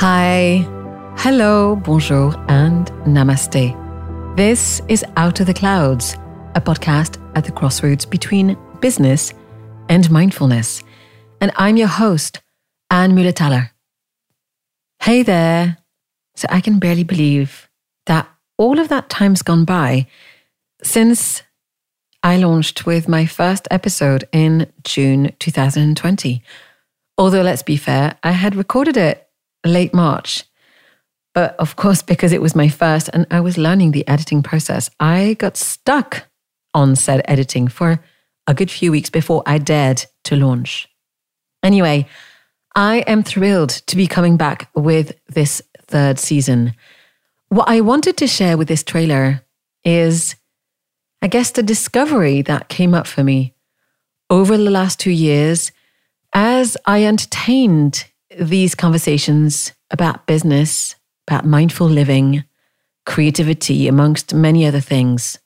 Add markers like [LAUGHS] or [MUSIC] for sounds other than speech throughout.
Hi, hello, bonjour, and namaste. This is Out of the Clouds, a podcast at the crossroads between business and mindfulness. And I'm your host, Anne Muller Hey there. So I can barely believe that all of that time's gone by since I launched with my first episode in June 2020. Although, let's be fair, I had recorded it late March. But of course, because it was my first and I was learning the editing process, I got stuck on said editing for a good few weeks before I dared to launch. Anyway, I am thrilled to be coming back with this third season. What I wanted to share with this trailer is, I guess, the discovery that came up for me over the last two years as I entertained these conversations about business, about mindful living, creativity, amongst many other things.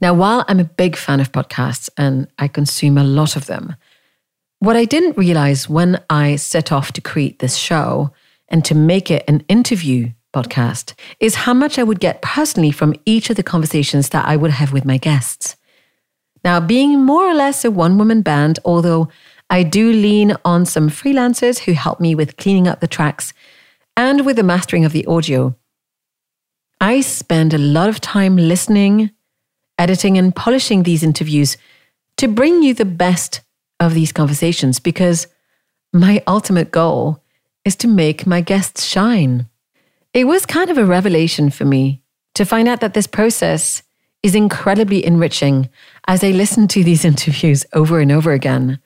Now, while I'm a big fan of podcasts and I consume a lot of them, what I didn't realize when I set off to create this show and to make it an interview podcast is how much I would get personally from each of the conversations that I would have with my guests. Now, being more or less a one woman band, although I do lean on some freelancers who help me with cleaning up the tracks and with the mastering of the audio. I spend a lot of time listening, editing, and polishing these interviews to bring you the best of these conversations because my ultimate goal is to make my guests shine. It was kind of a revelation for me to find out that this process is incredibly enriching as I listen to these [LAUGHS] interviews over and over again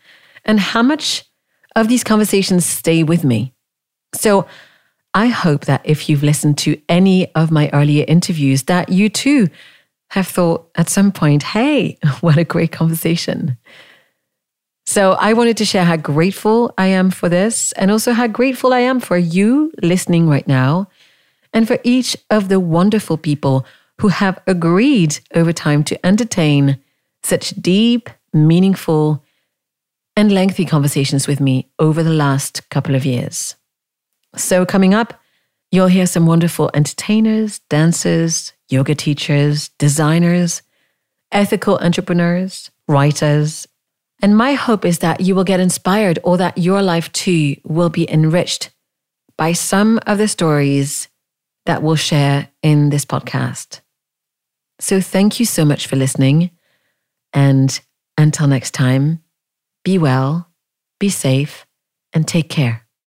and how much of these conversations stay with me. So I hope that if you've listened to any of my earlier interviews, that you too have thought at some point, hey, [LAUGHS] what a great conversation. So I wanted to share how grateful I am for this and also how grateful I am for you listening right now and for each of the wonderful people who have agreed over time to entertain such deep, meaningful, and lengthy conversations with me over the last couple of years. So, coming up, you'll hear some wonderful entertainers, dancers, yoga teachers, designers, ethical entrepreneurs, writers. And my hope is that you will get inspired or that your life too will be enriched by some of the stories that we'll share in this podcast. So, thank you so much for listening. And until next time, be well, be safe, and take care.